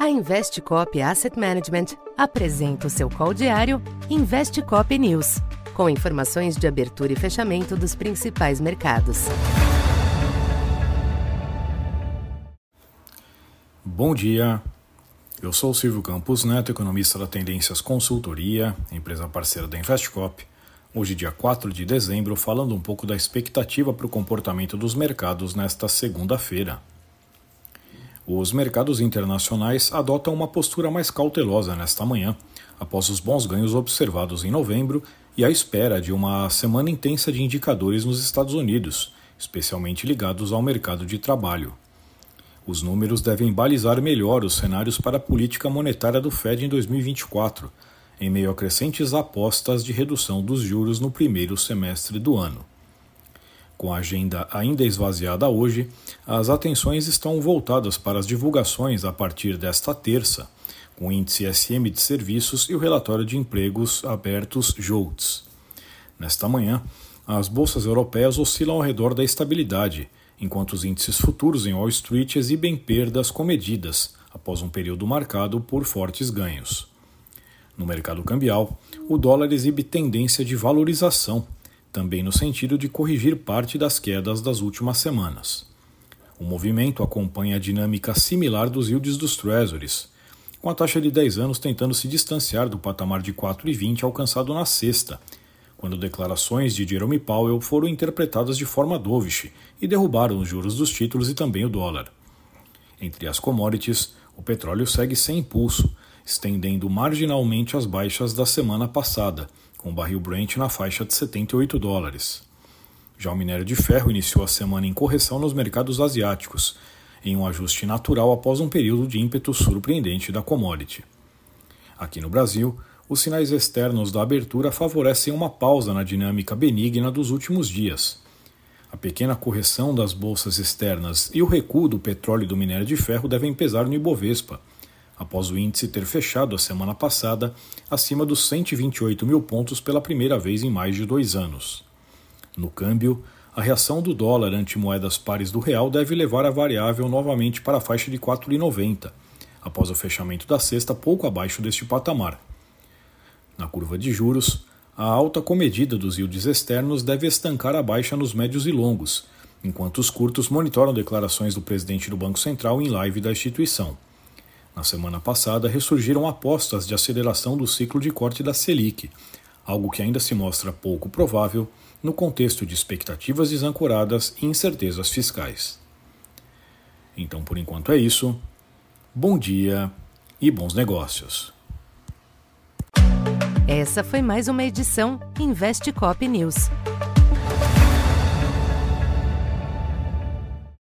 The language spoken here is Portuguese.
A Investcop Asset Management apresenta o seu call diário Investcop News, com informações de abertura e fechamento dos principais mercados. Bom dia. Eu sou Silvio Campos Neto, economista da Tendências Consultoria, empresa parceira da Investcop. Hoje, dia 4 de dezembro, falando um pouco da expectativa para o comportamento dos mercados nesta segunda-feira. Os mercados internacionais adotam uma postura mais cautelosa nesta manhã, após os bons ganhos observados em novembro e à espera de uma semana intensa de indicadores nos Estados Unidos, especialmente ligados ao mercado de trabalho. Os números devem balizar melhor os cenários para a política monetária do Fed em 2024, em meio a crescentes apostas de redução dos juros no primeiro semestre do ano. Com a agenda ainda esvaziada hoje, as atenções estão voltadas para as divulgações a partir desta terça, com o índice SM de serviços e o relatório de empregos abertos JOLTS. Nesta manhã, as bolsas europeias oscilam ao redor da estabilidade, enquanto os índices futuros em Wall Street exibem perdas comedidas após um período marcado por fortes ganhos. No mercado cambial, o dólar exibe tendência de valorização também no sentido de corrigir parte das quedas das últimas semanas. O movimento acompanha a dinâmica similar dos yields dos Treasuries, com a taxa de 10 anos tentando se distanciar do patamar de 4,20 alcançado na sexta, quando declarações de Jerome Powell foram interpretadas de forma dovish e derrubaram os juros dos títulos e também o dólar. Entre as commodities, o petróleo segue sem impulso, estendendo marginalmente as baixas da semana passada, com o barril Brent na faixa de 78 dólares. Já o minério de ferro iniciou a semana em correção nos mercados asiáticos, em um ajuste natural após um período de ímpeto surpreendente da commodity. Aqui no Brasil, os sinais externos da abertura favorecem uma pausa na dinâmica benigna dos últimos dias. A pequena correção das bolsas externas e o recuo do petróleo e do minério de ferro devem pesar no Ibovespa, após o índice ter fechado a semana passada acima dos 128 mil pontos pela primeira vez em mais de dois anos. No câmbio, a reação do dólar ante moedas pares do real deve levar a variável novamente para a faixa de 4,90, após o fechamento da sexta pouco abaixo deste patamar. Na curva de juros, a alta comedida dos yields externos deve estancar a baixa nos médios e longos, enquanto os curtos monitoram declarações do presidente do Banco Central em live da instituição. Na semana passada, ressurgiram apostas de aceleração do ciclo de corte da Selic, algo que ainda se mostra pouco provável no contexto de expectativas desancoradas e incertezas fiscais. Então, por enquanto é isso. Bom dia e bons negócios. Essa foi mais uma edição Investe Cop News.